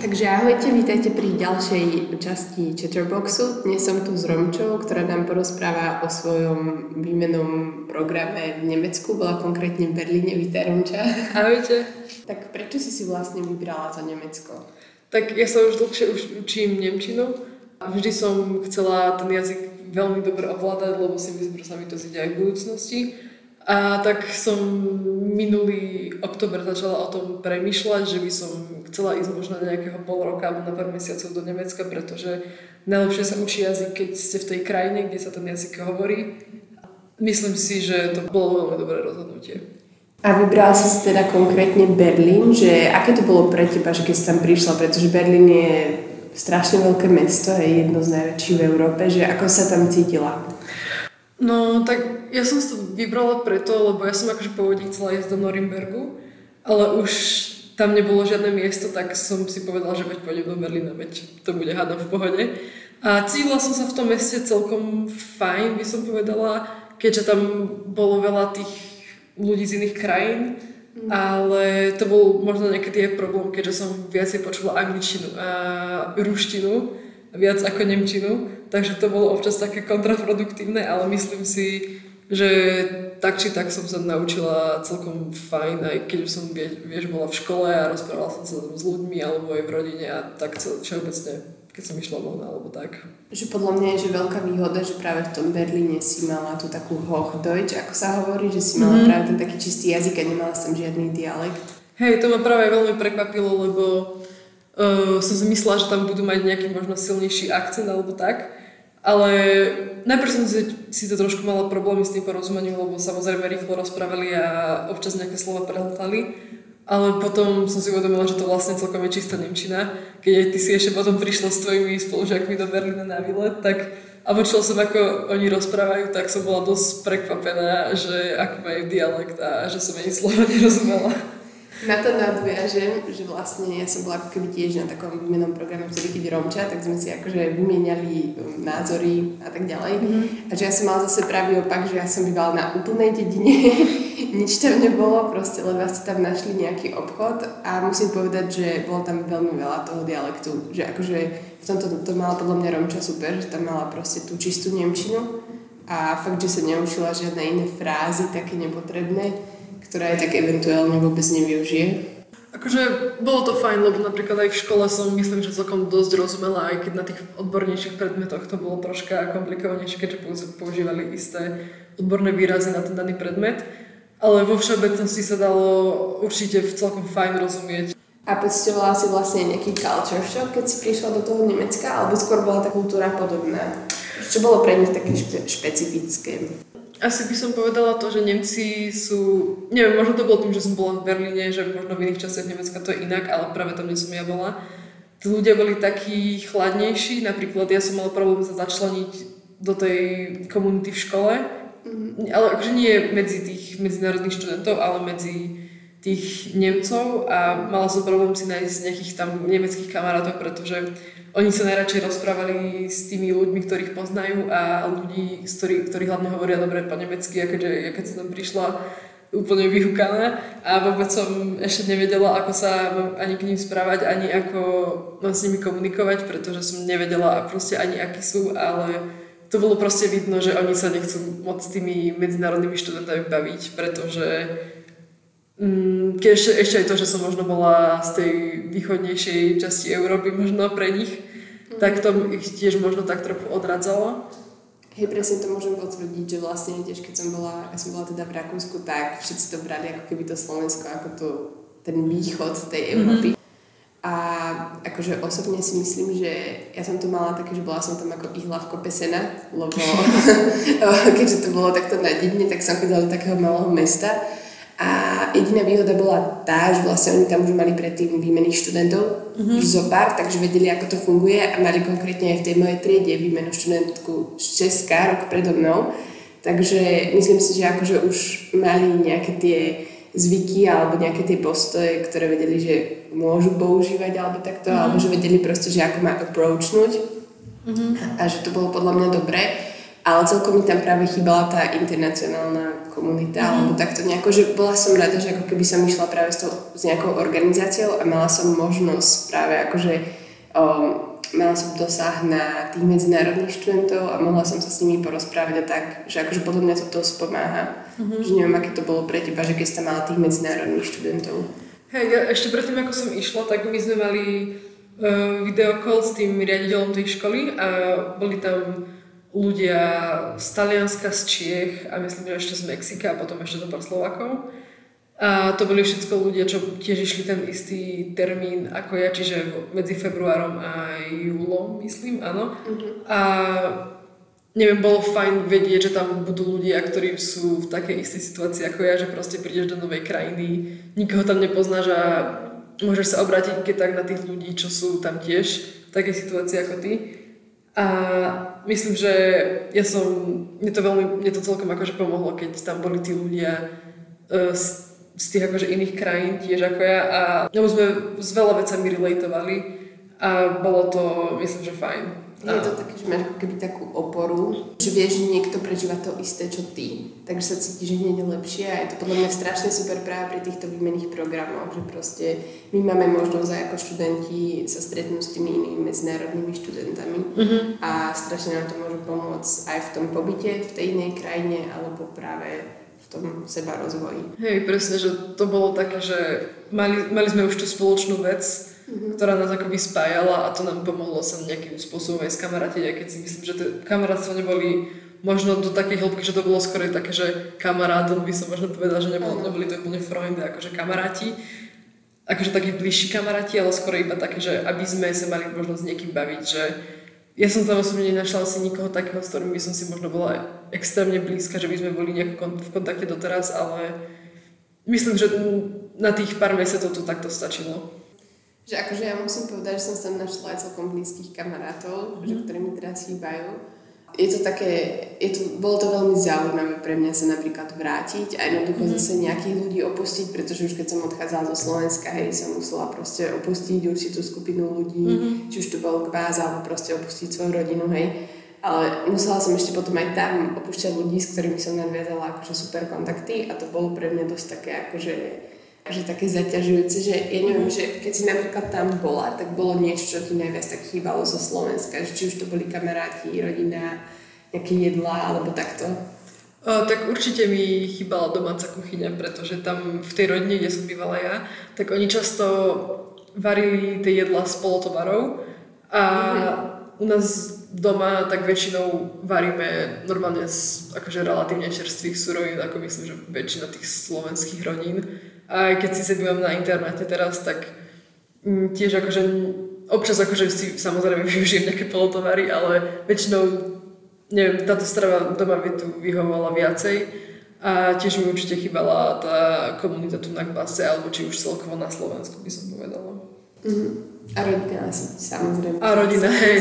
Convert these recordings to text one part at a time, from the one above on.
Takže ahojte, vítajte pri ďalšej časti Chatterboxu. Dnes som tu s Romčou, ktorá nám porozpráva o svojom výmenom programe v Nemecku, bola konkrétne v Berlíne. Vítaj Romča. Ahojte. Tak prečo si si vlastne vybrala za Nemecko? Tak ja sa už dlhšie už učím Nemčinu vždy som chcela ten jazyk veľmi dobre ovládať, lebo si myslím, že sa mi to zíde aj v budúcnosti. A tak som minulý oktober začala o tom premyšľať, že by som chcela ísť možno nejakého pol roka alebo na pár mesiacov do Nemecka, pretože najlepšie sa učí jazyk, keď ste v tej krajine, kde sa ten jazyk hovorí. Myslím si, že to bolo veľmi dobré rozhodnutie. A vybrala si si teda konkrétne Berlín, že aké to bolo pre teba, že keď si tam prišla, pretože Berlín je strašne veľké mesto, je jedno z najväčších v Európe, že ako sa tam cítila? No, tak ja som si to vybrala preto, lebo ja som akože pôvodne chcela ísť do Norimbergu, ale už tam nebolo žiadne miesto, tak som si povedala, že veď pôjdem do Berlína, veď to bude hádam v pohode. A cítila som sa v tom meste celkom fajn, by som povedala, keďže tam bolo veľa tých ľudí z iných krajín, mm. ale to bol možno niekedy aj problém, keďže som viacej počula angličtinu a ruštinu, viac ako nemčinu, takže to bolo občas také kontraproduktívne, ale myslím si, že tak či tak som sa naučila celkom fajn, aj keď som vieš, bola v škole a rozprávala som sa s ľuďmi alebo aj v rodine a tak všeobecne keď som išla von alebo tak. Že podľa mňa je že veľká výhoda, že práve v tom Berlíne si mala tú takú Hochdeutsch, ako sa hovorí, že si mala mm. práve ten taký čistý jazyk a nemala som žiadny dialekt. Hej, to ma práve veľmi prekvapilo, lebo uh, som si myslela, že tam budú mať nejaký možno silnejší akcent alebo tak. Ale najprv som si, si to trošku mala problémy s tým porozumením, lebo samozrejme rýchlo rozprávali a občas nejaké slova prehľadali. Ale potom som si uvedomila, že to vlastne celkom je čistá Nemčina. Keď aj ty si ešte potom prišla s tvojimi spolužiakmi do Berlína na výlet, tak a počula som, ako oni rozprávajú, tak som bola dosť prekvapená, že ako majú dialekt a že som ani slova nerozumela. Na to nadviažem, že vlastne ja som bola ako keby tiež na takom výmenom programe vtedy, keď Romča, tak sme si akože vymieniali um, názory a tak ďalej. Mm-hmm. A že ja som mala zase pravý opak, že ja som bývala na úplnej dedine, nič tam nebolo, proste len ste tam našli nejaký obchod a musím povedať, že bolo tam veľmi veľa toho dialektu, že akože v tomto to mala podľa mňa Romča super, že tam mala proste tú čistú Nemčinu a fakt, že sa neučila žiadne iné frázy také nepotrebné ktorá aj tak eventuálne vôbec nevyužije? Akože bolo to fajn, lebo napríklad aj v škole som myslím, že celkom dosť rozumela, aj keď na tých odbornejších predmetoch to bolo troška komplikovanejšie, keďže používali isté odborné výrazy na ten daný predmet. Ale vo všeobecnosti sa dalo určite v celkom fajn rozumieť. A pocitovala si vlastne nejaký culture shock, keď si prišla do toho Nemecka, alebo skôr bola tá kultúra podobná? Čo bolo pre nich také špe- špecifické? Asi by som povedala to, že Nemci sú, neviem, možno to bolo tým, že som bola v Berlíne, že možno v iných častiach Nemecka to je inak, ale práve tam, kde som ja bola, tí ľudia boli takí chladnejší, napríklad ja som mala problém sa začleniť do tej komunity v škole, mm-hmm. ale akože nie medzi tých medzinárodných študentov, ale medzi tých Nemcov a mala som problém si nájsť nejakých tam nemeckých kamarátov, pretože oni sa najradšej rozprávali s tými ľuďmi, ktorých poznajú a ľudí, ktorí, ktorí hlavne hovoria dobre po nemecky, a keďže ja keď som tam prišla úplne vyhúkaná. A vôbec som ešte nevedela, ako sa ani k ním správať, ani ako mám s nimi komunikovať, pretože som nevedela proste ani akí sú, ale to bolo proste vidno, že oni sa nechcú moc s tými medzinárodnými študentami baviť, pretože Mm, ešte, ešte aj to, že som možno bola z tej východnejšej časti Európy možno pre nich, mm. tak to ich tiež možno tak trochu odradzalo. Hej, presne to môžem potvrdiť, že vlastne tiež keď som bola, ja som bola teda v Rakúsku, tak všetci to brali ako keby to Slovensko, ako to, ten východ tej Európy. Mm-hmm. A akože osobne si myslím, že ja som to mala také, že bola som tam ako ihla v kope sena, lebo keďže to bolo takto na divne, tak som chodila do takého malého mesta a jediná výhoda bola tá, že vlastne oni tam už mali predtým výmených študentov, mm-hmm. zo pár, takže vedeli, ako to funguje a mali konkrétne aj v tej mojej triede výmenu študentku z Česka rok predo mnou. Takže myslím si, že akože už mali nejaké tie zvyky alebo nejaké tie postoje, ktoré vedeli, že môžu používať alebo takto, mm-hmm. alebo že vedeli proste, že ako ma approachnúť mm-hmm. a, a že to bolo podľa mňa dobré. Ale celkom mi tam práve chýbala tá internacionálna komunita, mm. alebo takto nejako, že bola som rada, že ako keby som išla práve s, to, s nejakou organizáciou a mala som možnosť práve akože um, mala som dosah na tých medzinárodných študentov a mohla som sa s nimi porozprávať a tak, že akože podľa mňa to dosť pomáha. Mm-hmm. Že neviem, aké to bolo pre teba, že keď ste mala tých medzinárodných študentov. Hej, ja ešte predtým, ako som išla, tak my sme mali uh, videokol s tým riaditeľom tej školy a boli tam ľudia z Talianska, z Čiech a myslím, že ešte z Mexika a potom ešte do pár Slovakov. A to boli všetko ľudia, čo tiež išli ten istý termín ako ja, čiže medzi februárom a júlom, myslím, áno. Uh-huh. A neviem, bolo fajn vedieť, že tam budú ľudia, ktorí sú v takej istej situácii ako ja, že proste prídeš do novej krajiny, nikoho tam nepoznáš a môžeš sa obrátiť keď tak na tých ľudí, čo sú tam tiež v takej situácii ako ty. A myslím, že ja som, mne to veľmi, mne to celkom akože pomohlo, keď tam boli tí ľudia uh, z tých akože iných krajín tiež ako ja. A lebo sme s veľa vecami relatovali a bolo to, myslím, že fajn. Je to také, že máš ako keby takú oporu, že vieš, že niekto prežíva to isté, čo ty, takže sa cítiš hneď lepšie a je to podľa mňa strašne super práve pri týchto výmených programoch, že proste my máme možnosť aj ako študenti sa stretnúť s tými inými medzinárodnými študentami mm-hmm. a strašne nám to môže pomôcť aj v tom pobyte v tej inej krajine alebo práve tom seba rozvoji. Hej, presne, že to bolo také, že mali, mali sme už tú spoločnú vec, mm-hmm. ktorá nás akoby spájala a to nám pomohlo sa nejakým spôsobom aj skamarátiť, aj keď si myslím, že tie kamarátstva neboli možno do takej hĺbky, že to bolo skôr také, že kamarádom by som možno povedala, že nebolo, neboli to úplne freundy, akože kamaráti, akože takí bližší kamaráti, ale skôr iba také, že aby sme sa mali možnosť s niekým baviť, že ja som tam osobne nenašla asi nikoho takého, s ktorým by som si možno bola extrémne blízka, že by sme boli nejako v kontakte doteraz, ale myslím, že na tých pár mesiacov to takto stačilo. Že akože ja musím povedať, že som tam našla aj celkom blízkych kamarátov, mm-hmm. že, ktorí mi teraz chýbajú je to také, je to, bolo to veľmi zaujímavé pre mňa sa napríklad vrátiť a jednoducho mm-hmm. zase nejakých ľudí opustiť, pretože už keď som odchádzala zo Slovenska, hej, som musela proste opustiť určitú skupinu ľudí, mm-hmm. či už to bol kváz, alebo proste opustiť svoju rodinu, hej. Ale musela som ešte potom aj tam opúšťať ľudí, s ktorými som nadviazala akože super kontakty a to bolo pre mňa dosť také akože že také zaťažujúce, že ja neviem, mm. že keď si napríklad tam bola, tak bolo niečo, čo ti najviac tak chýbalo zo Slovenska, že či už to boli kamaráti, rodina, nejaké jedlá alebo takto. O, tak určite mi chýbala domáca kuchyňa, pretože tam v tej rodine, kde som bývala ja, tak oni často varili tie jedlá z polotovarov a mm. u nás doma tak väčšinou varíme normálne z akože relatívne čerstvých surovín, ako myslím, že väčšina tých slovenských rodín. A aj keď si sedím na internete teraz, tak tiež akože občas akože si samozrejme využijem nejaké polotovary, ale väčšinou neviem, táto strava doma by tu vyhovovala viacej. A tiež mi určite chýbala tá komunita tu na Kbase, alebo či už celkovo na Slovensku by som povedala. Mm-hmm. A rodina samozrejme. A rodina, hej,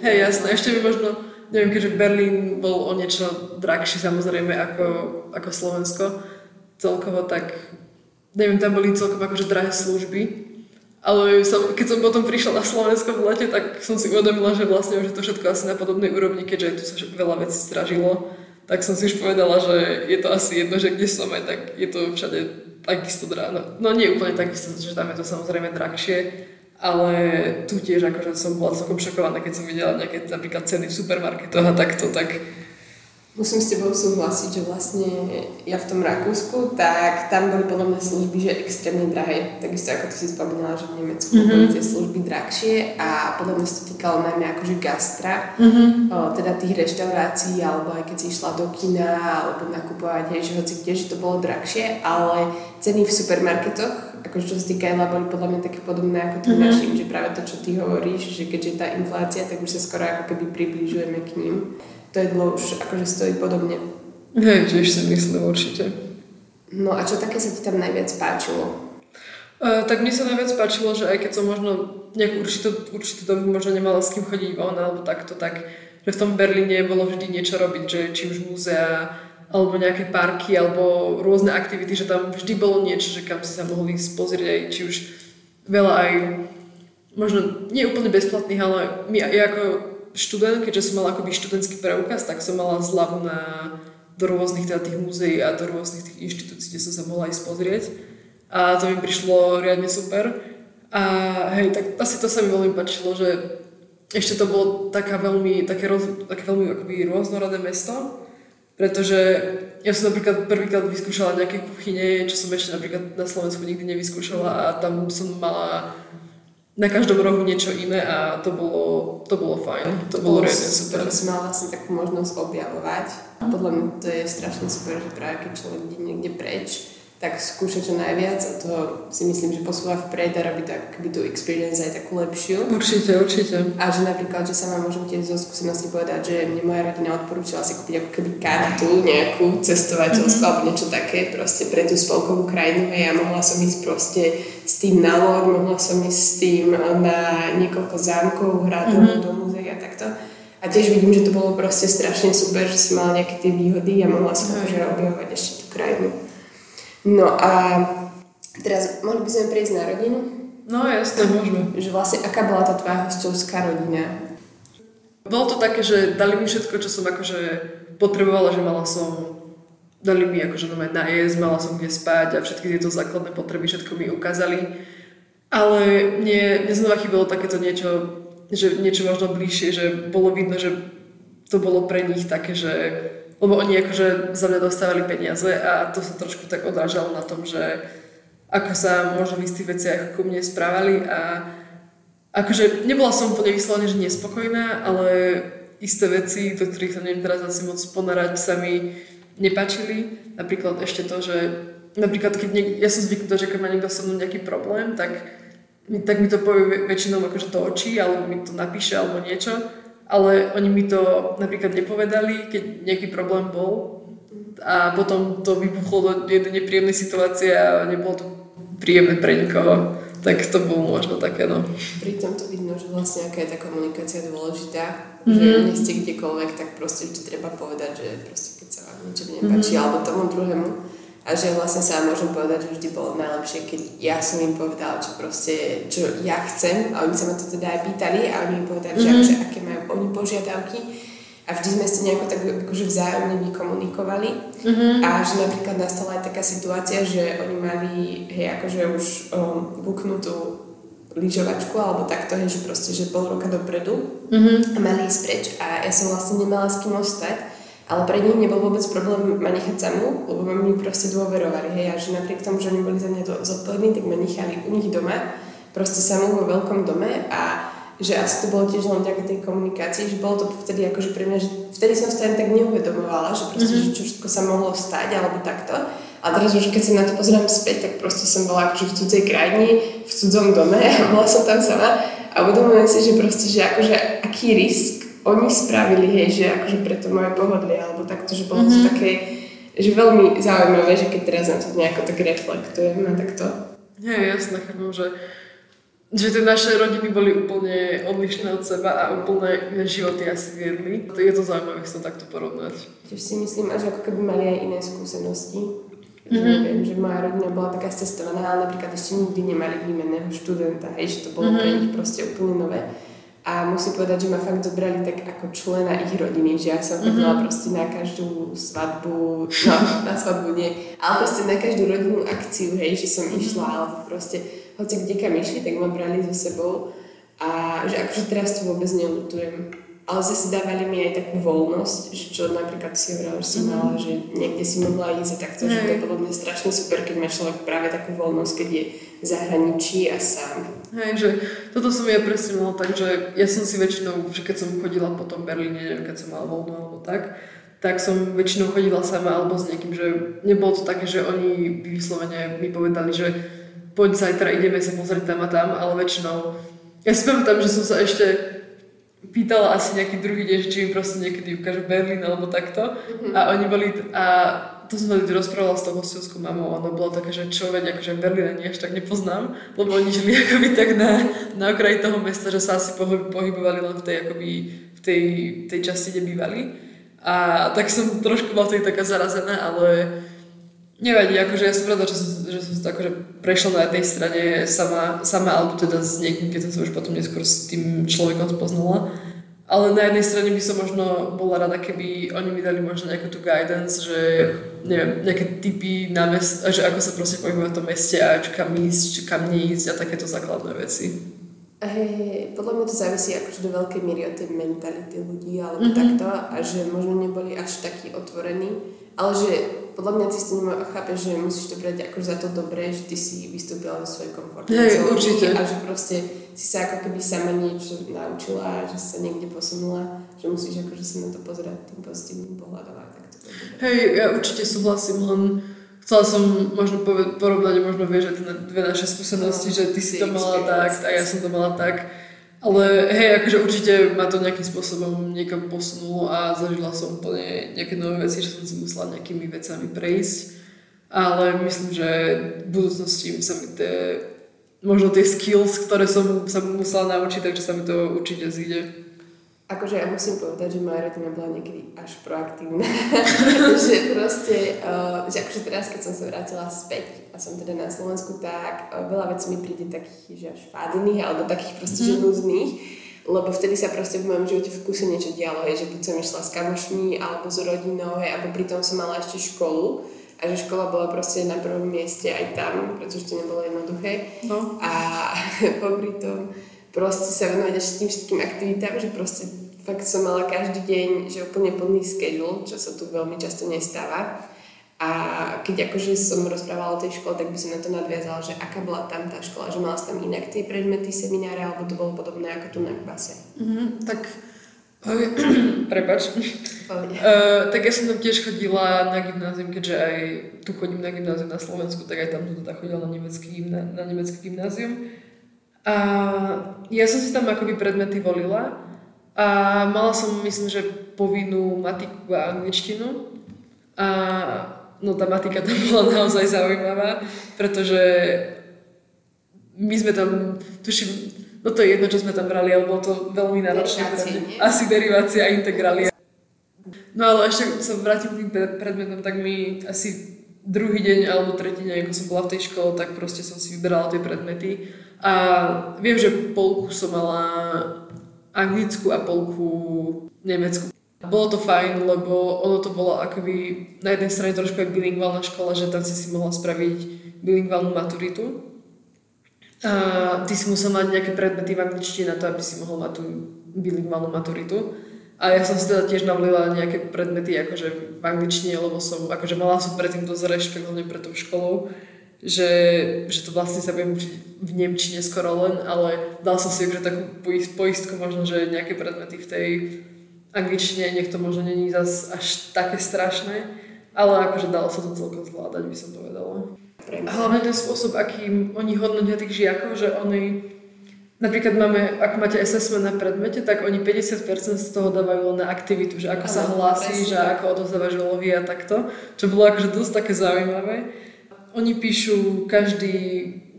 hej, jasné. Ešte by možno, neviem, keďže Berlín bol o niečo drahší samozrejme ako, ako Slovensko celkovo, tak neviem, tam boli celkom akože drahé služby, ale som, keď som potom prišla na Slovensko v lete, tak som si uvedomila, že vlastne už je to všetko asi na podobnej úrovni, keďže tu sa veľa vecí stražilo, tak som si už povedala, že je to asi jedno, že kde som aj tak je to všade takisto drahé. No, no nie úplne takisto, že tam je to samozrejme drahšie, ale tu tiež akože som bola celkom šokovaná, keď som videla nejaké napríklad ceny v supermarketoch a takto, tak Musím s tebou súhlasiť, že vlastne ja v tom Rakúsku, tak tam boli podľa mňa služby, že extrémne drahé. Takisto ako ty si spomínala, že v Nemecku mm-hmm. boli tie služby drahšie a podľa mňa sa to týkalo najmä akože gastra, mm-hmm. o, teda tých reštaurácií, alebo aj keď si išla do kina, alebo nakupovať, hej, že hoci kde, že to bolo drahšie, ale ceny v supermarketoch, akože čo sa týka jedla, boli podľa mňa také podobné ako tým mm-hmm. našim, že práve to, čo ty hovoríš, že keďže tá inflácia, tak už sa skoro ako keby približujeme k ním to jedlo už akože stojí podobne. Hej, tiež si myslím určite. No a čo také sa ti tam najviac páčilo? Uh, tak mne sa najviac páčilo, že aj keď som možno nejakú určitú, určitú dobu možno nemala s kým chodiť von alebo takto, tak že v tom Berlíne bolo vždy niečo robiť, že či už múzea, alebo nejaké parky, alebo rôzne aktivity, že tam vždy bolo niečo, že kam si sa mohli pozrieť aj, či už veľa aj možno nie úplne bezplatných, ale my ja ako študent, keďže som mala akoby študentský preukaz, tak som mala zľavu na, do rôznych teda tých múzeí a do rôznych tých inštitúcií, kde som sa mohla ísť pozrieť. A to mi prišlo riadne super. A hej, tak asi to sa mi veľmi páčilo, že ešte to bolo taká veľmi, také, roz, také veľmi akoby rôznorodé mesto, pretože ja som napríklad prvýkrát vyskúšala nejaké kuchyne, čo som ešte napríklad na Slovensku nikdy nevyskúšala a tam som mala na každom rohu niečo iné a to bolo, to bolo fajn. To, to bolo riadne super. To som mala vlastne takú možnosť objavovať. Podľa mňa to je strašne super, že práve keď človek ide niekde preč, tak skúša čo najviac a to si myslím, že posúva vpred a robí to ako tú experience aj takú lepšiu. Určite, určite. A že napríklad, že sa vám môžem tiež zo skúsenosti povedať, že mne moja rodina odporúčala si kúpiť ako keby kartu nejakú cestovateľskú mm-hmm. alebo niečo také proste pre tú spolkovú krajinu a ja mohla som ísť proste s tým na loď, mohla som ísť s tým na niekoľko zámkov, hradov, mm-hmm. do múzea a takto. A tiež vidím, že to bolo proste strašne super, že som mala nejaké tie výhody a mohla som mm-hmm. akože objavovať ešte tú krajinu. No a teraz mohli by sme prejsť na rodinu? No jasne, môžeme. Že vlastne, aká bola tá tvoja hostovská rodina? Bolo to také, že dali mi všetko, čo som akože potrebovala, že mala som dali mi akože na najesť, mala som kde spať a všetky tieto základné potreby všetko mi ukázali. Ale mne, mne znova chýbalo takéto niečo, že niečo možno bližšie, že bolo vidno, že to bolo pre nich také, že lebo oni akože za mňa dostávali peniaze a to sa trošku tak odrážalo na tom, že ako sa možno v istých veciach ku mne správali a akože nebola som úplne vyslovene, že nespokojná, ale isté veci, do ktorých sa neviem teraz asi moc ponarať, sa mi nepačili. Napríklad ešte to, že napríklad keď niek- ja som zvyknutá, že keď má niekto so mnou nejaký problém, tak, tak mi to povie väčšinou akože to očí, alebo mi to napíše, alebo niečo ale oni mi to napríklad nepovedali, keď nejaký problém bol a potom to vybuchlo do jednej nepríjemnej situácie a nebolo to príjemné pre nikoho. Tak to bolo možno také, no. Pri tom to vidno, že vlastne aká je tá komunikácia dôležitá, mm-hmm. že nie ste kdekoľvek, tak proste vždy treba povedať, že proste keď sa vám niečo nepáči, mm-hmm. alebo tomu druhému, a že vlastne sa môžem povedať, že vždy bolo najlepšie, keď ja som im povedala, čo proste, čo ja chcem a oni sa ma to teda aj pýtali a oni mi povedali, mm-hmm. že mhm. akože, aké majú oni požiadavky a vždy sme si nejako tak akože vzájomne vykomunikovali mm-hmm. a že napríklad nastala aj taká situácia, že oni mali, hej, akože už um, buknutú lyžovačku alebo takto, hej, že proste, že pol roka dopredu mm-hmm. a mali ísť preč a ja som vlastne nemala s kým ostať ale pre nich nebol vôbec problém ma nechať samú, lebo mi proste dôverovali, hej, a že napriek tomu, že oni boli za mňa to zodpovední, tak ma nechali u nich doma, proste samú vo veľkom dome a že asi to bolo tiež len vďaka tej komunikácii, že bolo to vtedy akože pre mňa, že vtedy som sa tak neuvedomovala, že proste, mm-hmm. že čo všetko sa mohlo stať alebo takto. A teraz už keď sa na to pozerám späť, tak proste som bola akože v cudzej krajine, v cudzom dome a bola som tam sama a uvedomujem si, že proste, že akože aký risk oni spravili, hej, že akože preto moje pohodlie, alebo takto, že bolo mm-hmm. to také, že veľmi zaujímavé, že keď teraz na to nejako tak reflektujem a takto. Nie, jasné, chápem, že že tie naše rodiny boli úplne odlišné od seba a úplne iné životy asi viedli. Je to zaujímavé sa takto porovnať. Tiež si myslím, že ako keby mali aj iné skúsenosti. Mm-hmm. Viem, že moja rodina bola taká cestovaná, ale napríklad ešte nikdy nemali výmenného študenta, hej, že to bolo mm-hmm. pre nich proste úplne nové. A musím povedať, že ma fakt zobrali tak ako člena ich rodiny, že ja som chodila mm-hmm. proste na každú svadbu, no na svadbu nie, ale proste na každú rodinnú akciu, hej, že som mm-hmm. išla, alebo proste hoci kde kam išli, tak ma brali so sebou a že akože teraz to vôbec nelutujem. Ale zase dávali mi aj takú voľnosť, že čo napríklad si hovorila, že som mm-hmm. mala, že niekde si mohla ísť a takto, že to bolo mne strašne super, keď má človek práve takú voľnosť, keď je zahraničí a sám. Hej, že toto som ja presne mala tak, že ja som si väčšinou, že keď som chodila po tom Berlíne, neviem, keď som mala voľno alebo tak, tak som väčšinou chodila sama alebo s niekým, že nebolo to také, že oni vyslovene mi povedali, že poď zajtra ideme sa pozrieť tam a tam, ale väčšinou, ja si pamätám, že som sa ešte pýtala asi nejaký druhý deň, či im proste niekedy ukážu Berlín alebo takto mm-hmm. a oni boli, a to som sa rozprávala s tou hostovskou mamou ona bola taká, že čo veď, akože Berlín ani až tak nepoznám, lebo oni žili akoby tak na, na okraji toho mesta, že sa asi pohybovali len v tej, akoby, v tej, tej časti, kde bývali. A tak som trošku bola tej taká zarazená, ale nevadí, akože ja som rada, že som, že som to akože prešla na jednej strane sama, sama alebo teda s niekým, keď som sa už potom neskôr s tým človekom spoznala. Ale na jednej strane by som možno bola rada, keby oni mi dali možno nejakú tú guidance, že neviem, nejaké typy na mest, že ako sa proste pohybuje v tom meste a či kam ísť, či kam neísť a takéto základné veci. Hej, podľa mňa to závisí akože do veľkej miery od tej mentality ľudí alebo mm-hmm. takto a že možno neboli až takí otvorení, ale že podľa mňa ty si to chápeš, že musíš to brať ako za to dobré, že ty si vystúpila zo svojej komfortnej Hej, určite. a že proste si sa ako keby sama niečo naučila, že sa niekde posunula, že musíš akože sa na to pozerať tým pozitívnym pohľadom tak to Hej, ja určite súhlasím, len chcela som možno porovnať, možno vieš, že dve naše skúsenosti, no, že ty si to mala tak a ja som to mala tak. Ale hej, akože určite ma to nejakým spôsobom niekam posunulo a zažila som úplne nejaké nové veci, že som si musela nejakými vecami prejsť. Ale myslím, že v budúcnosti sa mi tie, možno tie skills, ktoré som sa musela naučiť, takže sa mi to určite zíde. Akože ja musím povedať, že moja rodina bola niekedy až proaktívna. že proste, uh, že akože teraz, keď som sa vrátila späť a som teda na Slovensku, tak uh, veľa vecí mi príde takých, že až fádnych, alebo takých proste, mm. že mhm. nudných. Lebo vtedy sa proste v mojom živote v kuse niečo dialo, hej, že buď som išla s kamošmi, alebo s rodinou, alebo pritom som mala ešte školu a že škola bola proste na prvom mieste aj tam, pretože to nebolo jednoduché. No. A popri tom proste sa venovať ešte tým všetkým aktivitám, že proste fakt som mala každý deň, že úplne plný schedule, čo sa tu veľmi často nestáva. A keď akože som rozprávala o tej škole, tak by som na to nadviazala, že aká bola tam tá škola, že mala tam inak tie predmety, semináre, alebo to bolo podobné ako tu na base. Mm-hmm, tak Prepač. Uh, tak ja som tam tiež chodila na gymnázium, keďže aj tu chodím na gymnázium na Slovensku, tak aj tam tu teda chodila na nemecký, na, na nemecké gymnázium. A ja som si tam akoby predmety volila a mala som, myslím, že povinnú matiku a angličtinu. A no tá matika tam bola naozaj zaujímavá, pretože my sme tam, tuším, no to je jedno, čo sme tam brali, ale bolo to veľmi náročné. Asi derivácia a integrália. No ale ešte sa vrátim k tým predmetom, tak mi asi druhý deň alebo tretí deň, ako som bola v tej škole, tak proste som si vyberala tie predmety a viem, že polku som mala anglickú a polku nemeckú. Bolo to fajn, lebo ono to bolo akoby na jednej strane trošku aj bilingválna škola, že tam si si mohla spraviť bilingválnu maturitu. A ty si musel mať nejaké predmety v angličtine na to, aby si mohol mať tú bilingválnu maturitu. A ja som si teda tiež navolila nejaké predmety akože v angličtine, lebo som, akože mala som predtým dosť rešpekt pred tou školou že, že to vlastne sa budem učiť v Nemčine skoro len, ale dal som si akože takú poistku možno, že nejaké predmety v tej angličtine, nech to možno není zas až také strašné, ale akože dalo sa to celkom zvládať, by som povedala. A hlavne ten spôsob, akým oni hodnotia tých žiakov, že oni Napríklad máme, ak máte assessment na predmete, tak oni 50% z toho dávajú na aktivitu, že ako sa hlási, že ako odozdávaš lovy a takto, čo bolo akože dosť také zaujímavé. Oni píšu každý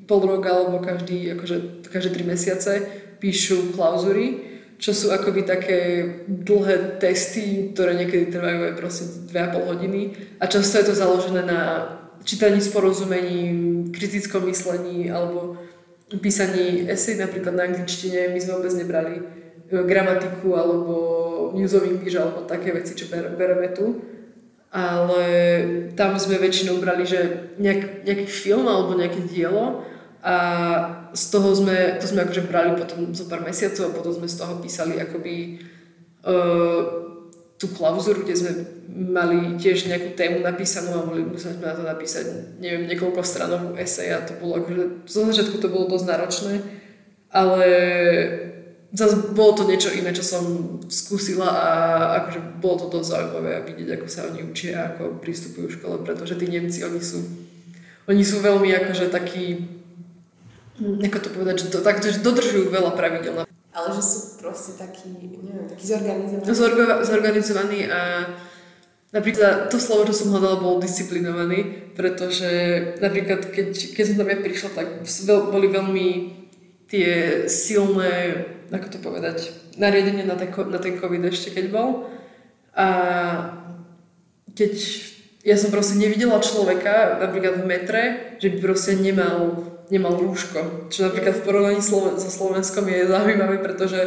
pol rok alebo každý, akože, každé tri mesiace píšu klauzury, čo sú akoby také dlhé testy, ktoré niekedy trvajú aj proste 2,5 hodiny a často je to založené na čítaní s porozumením, kritickom myslení alebo písaní esej napríklad na angličtine. My sme vôbec nebrali e, gramatiku alebo newsový English alebo také veci, čo bereme tu ale tam sme väčšinou brali, že nejak, nejaký film alebo nejaké dielo a z toho sme, to sme akože brali potom zo pár mesiacov a potom sme z toho písali akoby uh, tú klauzuru, kde sme mali tiež nejakú tému napísanú a museli sme na to napísať, neviem, niekoľko stranovú esej a to bolo akože, zo začiatku to bolo dosť náročné, ale zase bolo to niečo iné, čo som skúsila a akože bolo to dosť zaujímavé a vidieť, ako sa oni učia a ako pristupujú v škole, pretože tí Nemci, oni sú, oni sú veľmi akože takí, ako to povedať, že, to, tak, že dodržujú veľa pravidel. Ale že sú proste takí, neviem, takí zorganizovaní. Zorga, zorganizovaní a napríklad to slovo, čo som hľadala, bol disciplinovaný, pretože napríklad keď, keď som tam ja prišla, tak boli veľmi tie silné ako to povedať, nariadenie na ten, na ten COVID ešte keď bol. A keď ja som proste nevidela človeka, napríklad v metre, že by proste nemal, nemal rúško. Čo napríklad v porovnaní Sloven- so Slovenskom je zaujímavé, pretože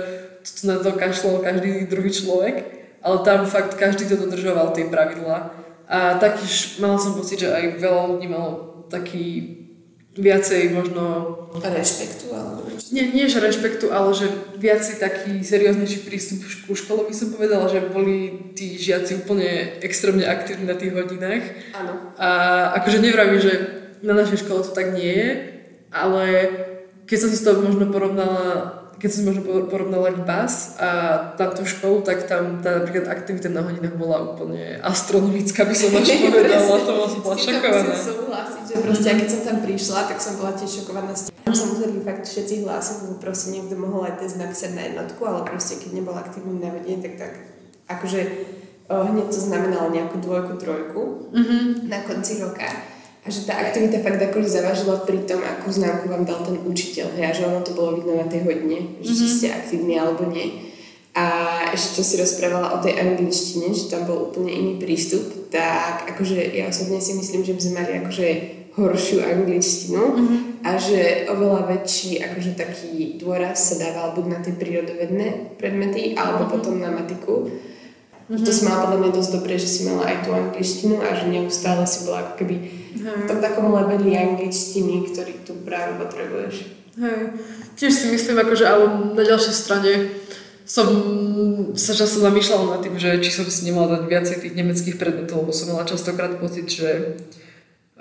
na to kašľal každý druhý človek, ale tam fakt každý to dodržoval tie pravidlá. A taktiež mala som pocit, že aj veľa ľudí malo taký viacej možno... Rešpektu, alebo Nie, nie, že rešpektu, ale že viacej taký serióznejší prístup ku škole by som povedala, že boli tí žiaci úplne extrémne aktívni na tých hodinách. Áno. A akože nevravím, že na našej škole to tak nie je, ale keď som si to možno porovnala keď som možno porovnala BAS a tamtú školu, tak tam tá napríklad aktivita na hodinách bola úplne astronomická, by som až povedala. to bola šokovaná. Musím súhlasiť, že proste, keď som tam prišla, tak som bola tiež šokovaná s tým. Tam sa museli fakt všetci hlásiť, lebo proste niekto mohol aj test napísať na jednotku, ale proste keď nebol aktívny na hodine, tak tak akože hneď to znamenalo nejakú dvojku, trojku mm-hmm. na konci roka. A že tá aktivita fakt akože zavažila pri tom, akú známku vám dal ten učiteľ. Hej, a že ono to bolo vidno na tej hodine, že mm-hmm. ste aktívni alebo nie. A ešte čo si rozprávala o tej angličtine, že tam bol úplne iný prístup, tak akože ja osobne si myslím, že by sme mali akože horšiu angličtinu mm-hmm. a že oveľa väčší akože taký dôraz sa dával buď na tie prírodovedné predmety alebo mm-hmm. potom na matiku. Mm-hmm. To si mala podľa mňa dosť dobre, že si mala aj tú angličtinu a že neustále si bola ako keby v tom takom leveli angličtiny, ktorý tu práve potrebuješ. Hej. Tiež si myslím, akože, ale na ďalšej strane som sa často zamýšľala nad tým, že či som si nemala dať viacej tých nemeckých predmetov, lebo som mala častokrát pocit, že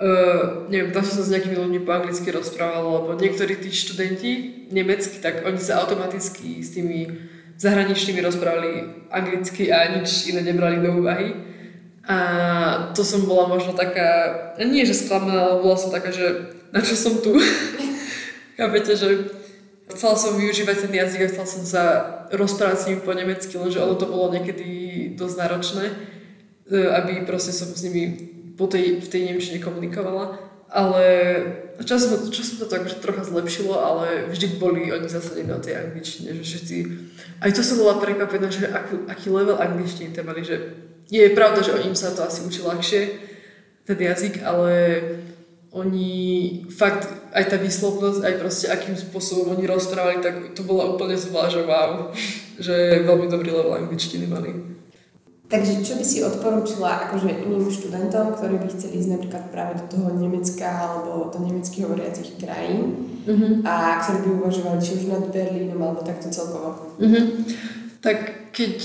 uh, neviem, tam som sa s nejakými ľuďmi po anglicky rozprávala, lebo niektorí tí študenti nemecky, tak oni sa automaticky s tými zahraničnými rozprávali anglicky a nič iné nebrali do úvahy. A to som bola možno taká, nie že sklamaná, ale bola som taká, že na čo som tu. Chápete, že chcela som využívať ten jazyk a chcela som sa rozprávať s nimi po nemecky, lenže ono to bolo niekedy dosť náročné, e, aby proste som s nimi po tej, v tej nemčine komunikovala. Ale časom, časom to tak trocha zlepšilo, ale vždy boli oni zasadení na tej angličtine, že všetci... Aj to som bola prekvapená, že aký, aký level angličtiny tam mali, že je pravda, že im sa to asi učí ľahšie, ten jazyk, ale oni fakt, aj tá výslovnosť, aj proste akým spôsobom oni rozprávali, tak to bola úplne zvlášť, že wow, že veľmi dobrý level angličtiny mali. Takže čo by si odporúčila akože iným študentom, ktorí by chceli ísť napríklad práve do toho Nemecka alebo do nemecky hovoriacich krajín mm-hmm. a ktorí by uvažovali či už nad Berlínom alebo takto celkovo? Mm-hmm. Tak keď,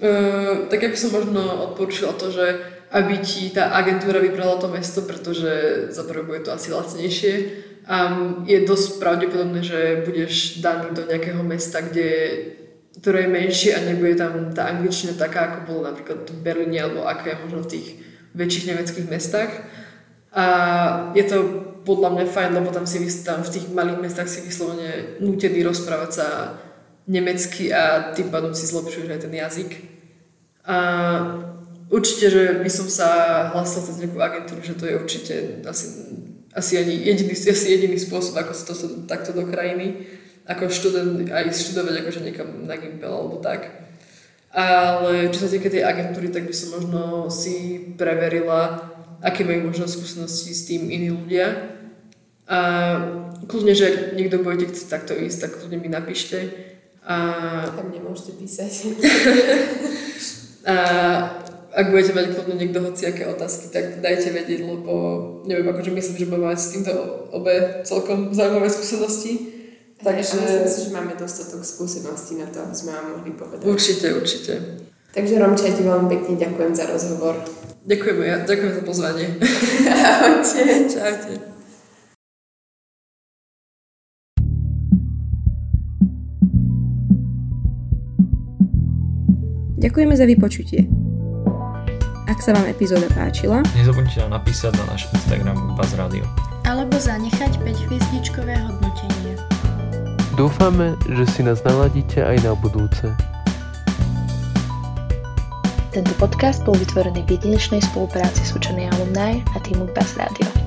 uh, tak ja by som možno odporúčila to, že aby ti tá agentúra vybrala to mesto, pretože za prvé bude to asi lacnejšie a je dosť pravdepodobné, že budeš daný do nejakého mesta, kde, ktoré je menšie a nebude tam tá angličtina taká, ako bolo napríklad v Berlíne alebo je možno v tých väčších nemeckých mestách. A je to podľa mňa fajn, lebo tam si tam v tých malých mestách si vyslovene nutený rozprávať sa nemecky a tým pádom si zlepšuješ aj ten jazyk. A určite, že by som sa hlásila cez nejakú agentúru, že to je určite asi, asi, ani jediný, asi jediný spôsob, ako sa dostať takto do krajiny, ako študent aj študovať akože niekam na Gimpel alebo tak. Ale čo sa týka tej agentúry, tak by som možno si preverila, aké majú možno skúsenosti s tým iní ľudia. A kľudne, že niekto budete chcieť takto ísť, tak kľudne mi napíšte a... Tam nemôžete písať. a ak budete mať kľudne niekto hociaké otázky, tak dajte vedieť, lebo neviem, akože myslím, že máme s týmto obe celkom zaujímavé skúsenosti. Takže... A myslím si, že máme dostatok skúseností na to, aby sme vám mohli povedať. Určite, určite. Takže Romča, ti veľmi pekne ďakujem za rozhovor. Ďakujem, ja ďakujem za pozvanie. Ahojte. Čaute. Ďakujeme za vypočutie. Ak sa vám epizóda páčila, nezabudnite nám napísať na náš Instagram Buzz Radio. Alebo zanechať 5 hviezdičkové hodnotenie. Dúfame, že si nás naladíte aj na budúce. Tento podcast bol vytvorený v jedinečnej spolupráci s učenej alumni a týmu Buzz Radio.